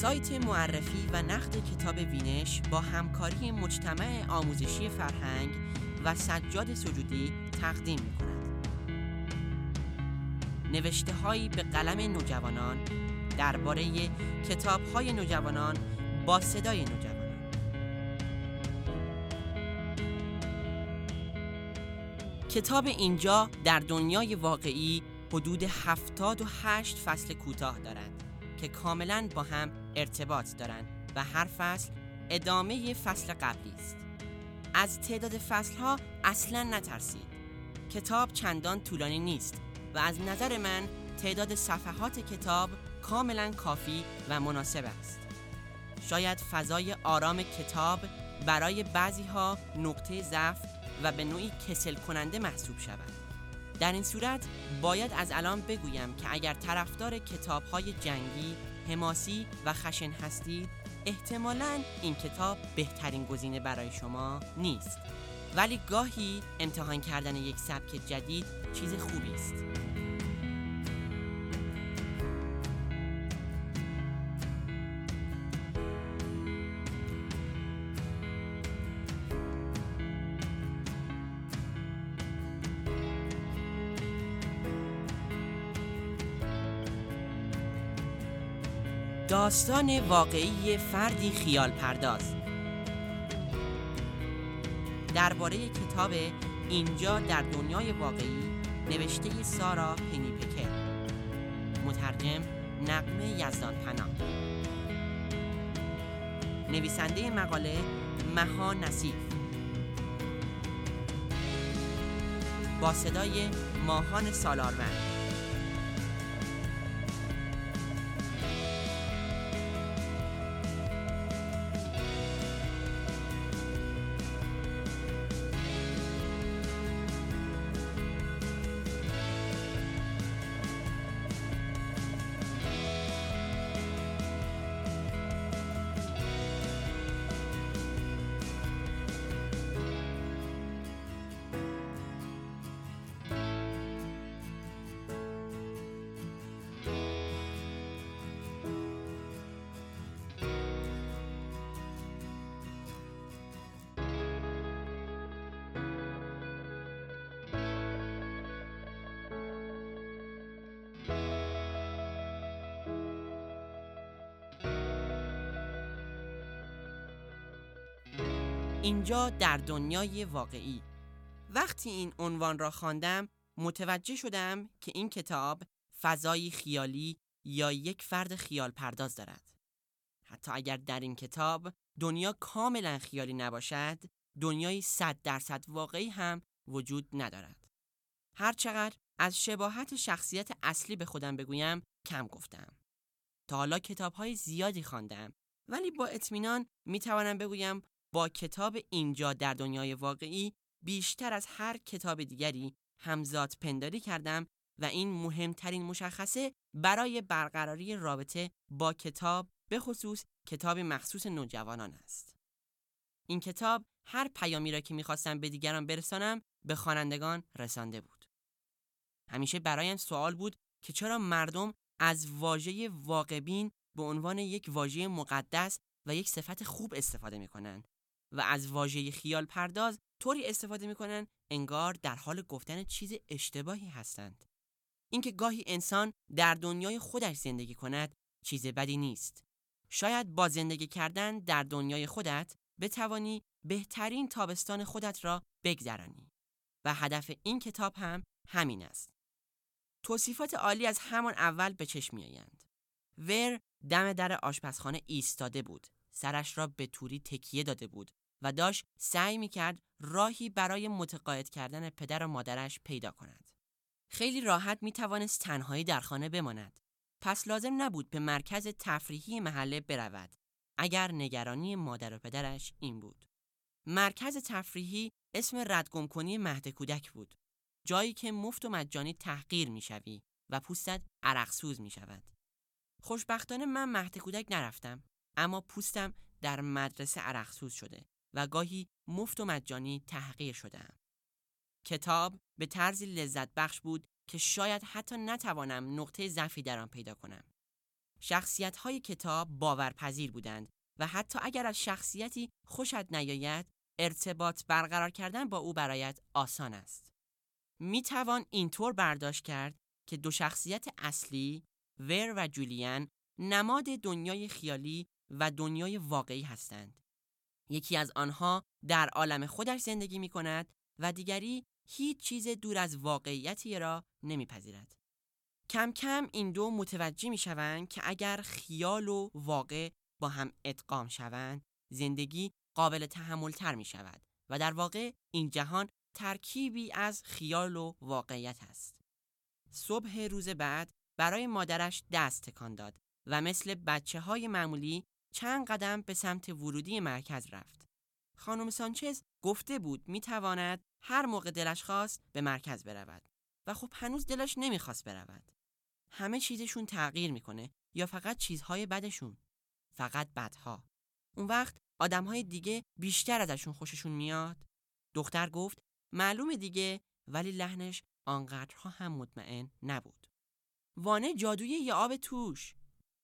سایت معرفی و نقد کتاب وینش با همکاری مجتمع آموزشی فرهنگ و سجاد سجودی تقدیم می کند. نوشته هایی به قلم نوجوانان درباره کتاب های نوجوانان با صدای نوجوانان کتاب اینجا در دنیای واقعی حدود 78 فصل کوتاه دارند که کاملا با هم ارتباط دارند و هر فصل ادامه فصل قبلی است. از تعداد فصلها اصلا نترسید. کتاب چندان طولانی نیست و از نظر من تعداد صفحات کتاب کاملا کافی و مناسب است. شاید فضای آرام کتاب برای بعضی ها نقطه ضعف و به نوعی کسل کننده محسوب شود. در این صورت باید از الان بگویم که اگر طرفدار کتاب های جنگی، حماسی و خشن هستید احتمالا این کتاب بهترین گزینه برای شما نیست ولی گاهی امتحان کردن یک سبک جدید چیز خوبی است. داستان واقعی فردی خیال پرداز. درباره کتاب اینجا در دنیای واقعی نوشته سارا پنیپکر مترجم نقمه یزدان پناه. نویسنده مقاله مها نصیف. با صدای ماهان سالارمند. اینجا در دنیای واقعی. وقتی این عنوان را خواندم متوجه شدم که این کتاب فضایی خیالی یا یک فرد خیال پرداز دارد. حتی اگر در این کتاب دنیا کاملا خیالی نباشد دنیای صد درصد واقعی هم وجود ندارد. هرچقدر از شباهت شخصیت اصلی به خودم بگویم کم گفتم. تا حالا کتاب های زیادی خواندم ولی با اطمینان می توانم بگویم با کتاب اینجا در دنیای واقعی بیشتر از هر کتاب دیگری همزاد پنداری کردم و این مهمترین مشخصه برای برقراری رابطه با کتاب به خصوص کتاب مخصوص نوجوانان است. این کتاب هر پیامی را که می‌خواستم به دیگران برسانم به خوانندگان رسانده بود. همیشه برایم سوال بود که چرا مردم از واژه واقعبین به عنوان یک واژه مقدس و یک صفت خوب استفاده می کنند و از واژه خیال پرداز طوری استفاده می‌کنن انگار در حال گفتن چیز اشتباهی هستند. اینکه گاهی انسان در دنیای خودش زندگی کند چیز بدی نیست. شاید با زندگی کردن در دنیای خودت بتوانی بهترین تابستان خودت را بگذرانی و هدف این کتاب هم همین است. توصیفات عالی از همان اول به چشم میآیند. ور دم در آشپزخانه ایستاده بود. سرش را به توری تکیه داده بود و داشت سعی می کرد راهی برای متقاعد کردن پدر و مادرش پیدا کند. خیلی راحت می توانست تنهایی در خانه بماند. پس لازم نبود به مرکز تفریحی محله برود. اگر نگرانی مادر و پدرش این بود. مرکز تفریحی اسم ردگم کنی مهد کودک بود. جایی که مفت و مجانی تحقیر می‌شوی و پوستت عرقسوز می شود. خوشبختانه من مهد کودک نرفتم اما پوستم در مدرسه عرقسوز شده و گاهی مفت و مجانی تحقیر شدم. کتاب به طرزی لذت بخش بود که شاید حتی نتوانم نقطه ضعفی در آن پیدا کنم. شخصیت های کتاب باورپذیر بودند و حتی اگر از شخصیتی خوشت نیاید ارتباط برقرار کردن با او برایت آسان است. می توان اینطور برداشت کرد که دو شخصیت اصلی ور و جولیان نماد دنیای خیالی و دنیای واقعی هستند. یکی از آنها در عالم خودش زندگی می کند و دیگری هیچ چیز دور از واقعیتی را نمیپذیرد. کم کم این دو متوجه می شوند که اگر خیال و واقع با هم ادغام شوند زندگی قابل تحمل تر می شود و در واقع این جهان ترکیبی از خیال و واقعیت است. صبح روز بعد برای مادرش دست تکان داد و مثل بچه های معمولی چند قدم به سمت ورودی مرکز رفت. خانم سانچز گفته بود می تواند هر موقع دلش خواست به مرکز برود و خب هنوز دلش نمی‌خواست برود. همه چیزشون تغییر می‌کنه یا فقط چیزهای بدشون؟ فقط بدها. اون وقت آدمهای دیگه بیشتر ازشون خوششون میاد. دختر گفت معلومه دیگه ولی لحنش آنقدرها هم مطمئن نبود. وانه جادویی یا آب توش.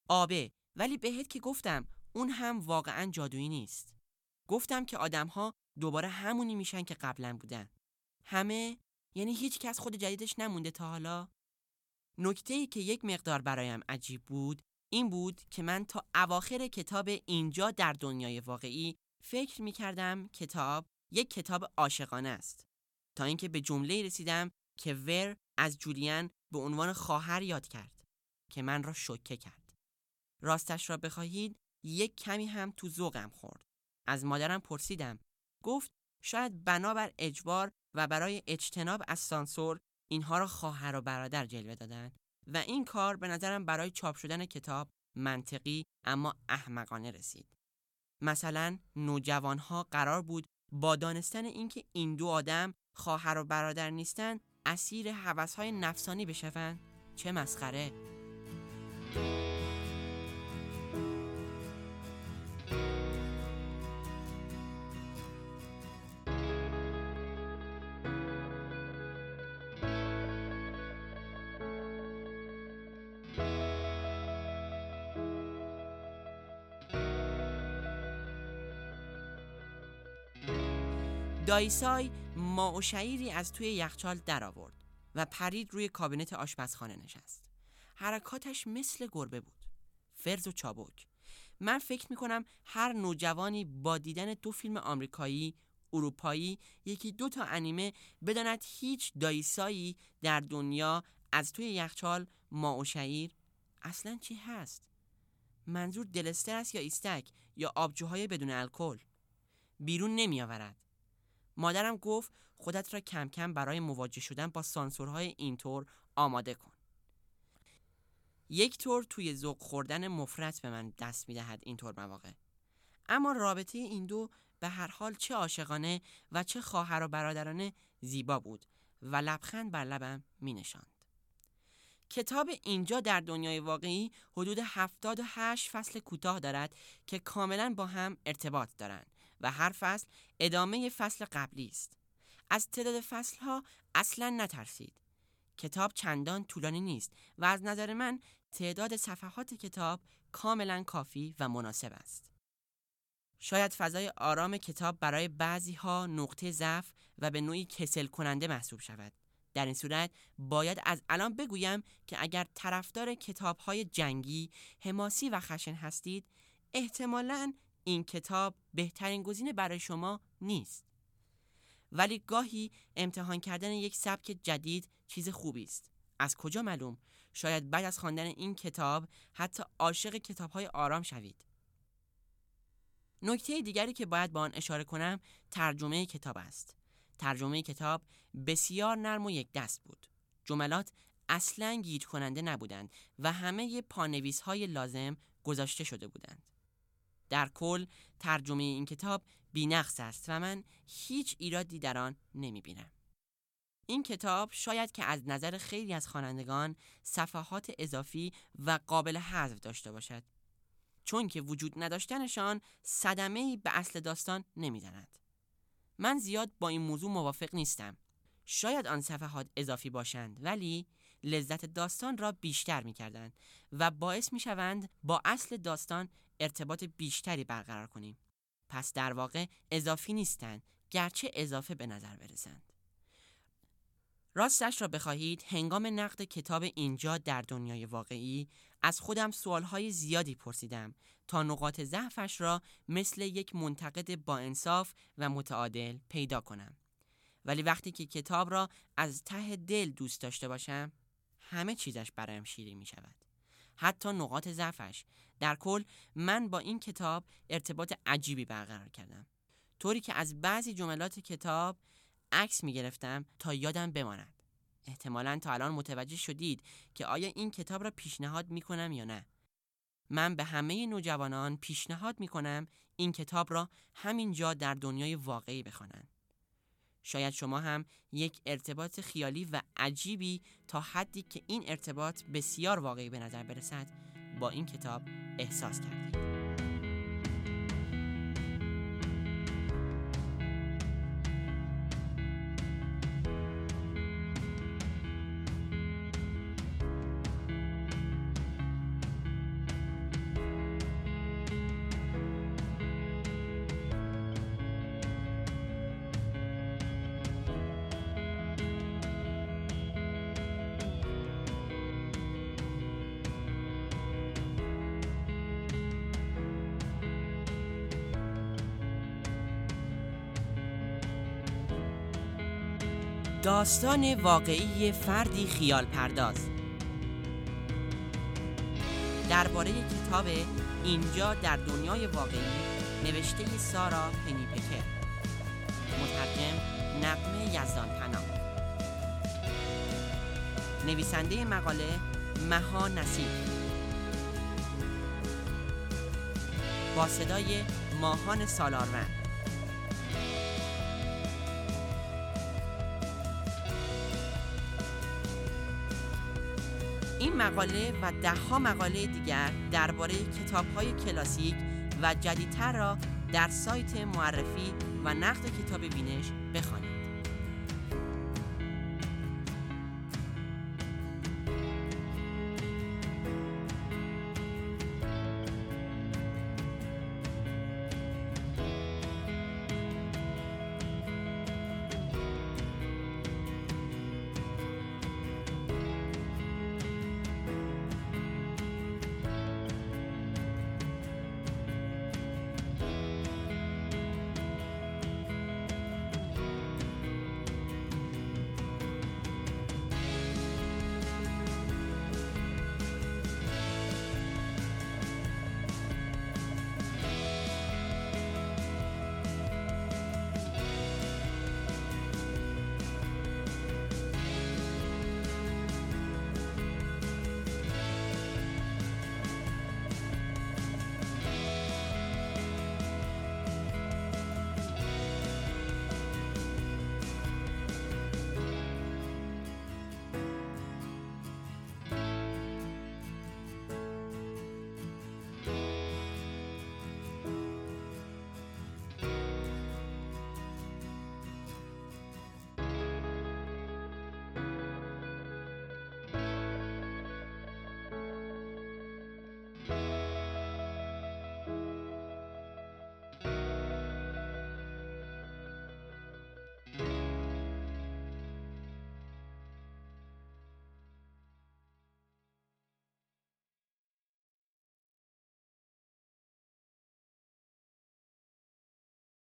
آبه. ولی بهت که گفتم اون هم واقعا جادویی نیست. گفتم که آدمها دوباره همونی میشن که قبلا بودن. همه یعنی هیچ کس خود جدیدش نمونده تا حالا. نکته ای که یک مقدار برایم عجیب بود این بود که من تا اواخر کتاب اینجا در دنیای واقعی فکر می کردم کتاب یک کتاب عاشقانه است. تا اینکه به جمله رسیدم که ور از جولیان به عنوان خواهر یاد کرد که من را شوکه کرد. راستش را بخواهید یک کمی هم تو ذوقم خورد. از مادرم پرسیدم. گفت شاید بنابر اجبار و برای اجتناب از سانسور اینها را خواهر و برادر جلوه دادن و این کار به نظرم برای چاپ شدن کتاب منطقی اما احمقانه رسید. مثلا نوجوانها قرار بود با دانستن اینکه این دو آدم خواهر و برادر نیستن اسیر حوثهای نفسانی بشوند. چه مسخره! دایسای ما و شعیری از توی یخچال درآورد و پرید روی کابینت آشپزخانه نشست. حرکاتش مثل گربه بود. فرز و چابک. من فکر می‌کنم هر نوجوانی با دیدن دو فیلم آمریکایی اروپایی یکی دو تا انیمه بداند هیچ دایسایی در دنیا از توی یخچال ما و شعیر اصلا چی هست؟ منظور دلستر است یا ایستک یا آبجوهای بدون الکل بیرون نمی آورد مادرم گفت خودت را کم کم برای مواجه شدن با سانسورهای اینطور آماده کن. یک طور توی ذوق خوردن مفرت به من دست می‌دهد اینطور مواقع. اما رابطه این دو به هر حال چه عاشقانه و چه خواهر و برادرانه زیبا بود و لبخند بر لبم می نشاند. کتاب اینجا در دنیای واقعی حدود 78 فصل کوتاه دارد که کاملا با هم ارتباط دارند و هر فصل ادامه فصل قبلی است. از تعداد فصل ها اصلا نترسید. کتاب چندان طولانی نیست و از نظر من تعداد صفحات کتاب کاملا کافی و مناسب است. شاید فضای آرام کتاب برای بعضی ها نقطه ضعف و به نوعی کسل کننده محسوب شود. در این صورت باید از الان بگویم که اگر طرفدار کتاب های جنگی، حماسی و خشن هستید، احتمالاً این کتاب بهترین گزینه برای شما نیست. ولی گاهی امتحان کردن یک سبک جدید چیز خوبی است. از کجا معلوم؟ شاید بعد از خواندن این کتاب حتی عاشق کتابهای آرام شوید. نکته دیگری که باید با آن اشاره کنم ترجمه کتاب است. ترجمه کتاب بسیار نرم و یک دست بود. جملات اصلا گیج کننده نبودند و همه پانویس های لازم گذاشته شده بودند. در کل ترجمه این کتاب بینقص است و من هیچ ایرادی در آن نمی بینم. این کتاب شاید که از نظر خیلی از خوانندگان صفحات اضافی و قابل حذف داشته باشد چون که وجود نداشتنشان صدمه به اصل داستان نمی‌زند. من زیاد با این موضوع موافق نیستم. شاید آن صفحات اضافی باشند ولی لذت داستان را بیشتر می کردند و باعث می شوند با اصل داستان ارتباط بیشتری برقرار کنیم. پس در واقع اضافی نیستند گرچه اضافه به نظر برسند. راستش را بخواهید هنگام نقد کتاب اینجا در دنیای واقعی از خودم سوالهای زیادی پرسیدم تا نقاط ضعفش را مثل یک منتقد با انصاف و متعادل پیدا کنم. ولی وقتی که کتاب را از ته دل دوست داشته باشم همه چیزش برایم شیرین می شود. حتی نقاط ضعفش. در کل من با این کتاب ارتباط عجیبی برقرار کردم. طوری که از بعضی جملات کتاب عکس می گرفتم تا یادم بماند. احتمالا تا الان متوجه شدید که آیا این کتاب را پیشنهاد می کنم یا نه. من به همه نوجوانان پیشنهاد می کنم این کتاب را همینجا در دنیای واقعی بخوانند. شاید شما هم یک ارتباط خیالی و عجیبی تا حدی که این ارتباط بسیار واقعی به نظر برسد با این کتاب احساس کردید. داستان واقعی فردی خیال پرداز. درباره کتاب اینجا در دنیای واقعی نوشته سارا پنیپکر. مترجم نقمه یزدان پناه. نویسنده مقاله مها نصیر. با صدای ماهان سالارون مقاله و دهها مقاله دیگر درباره کتاب‌های کلاسیک و جدیدتر را در سایت معرفی و نقد کتاب بینش بخوانید.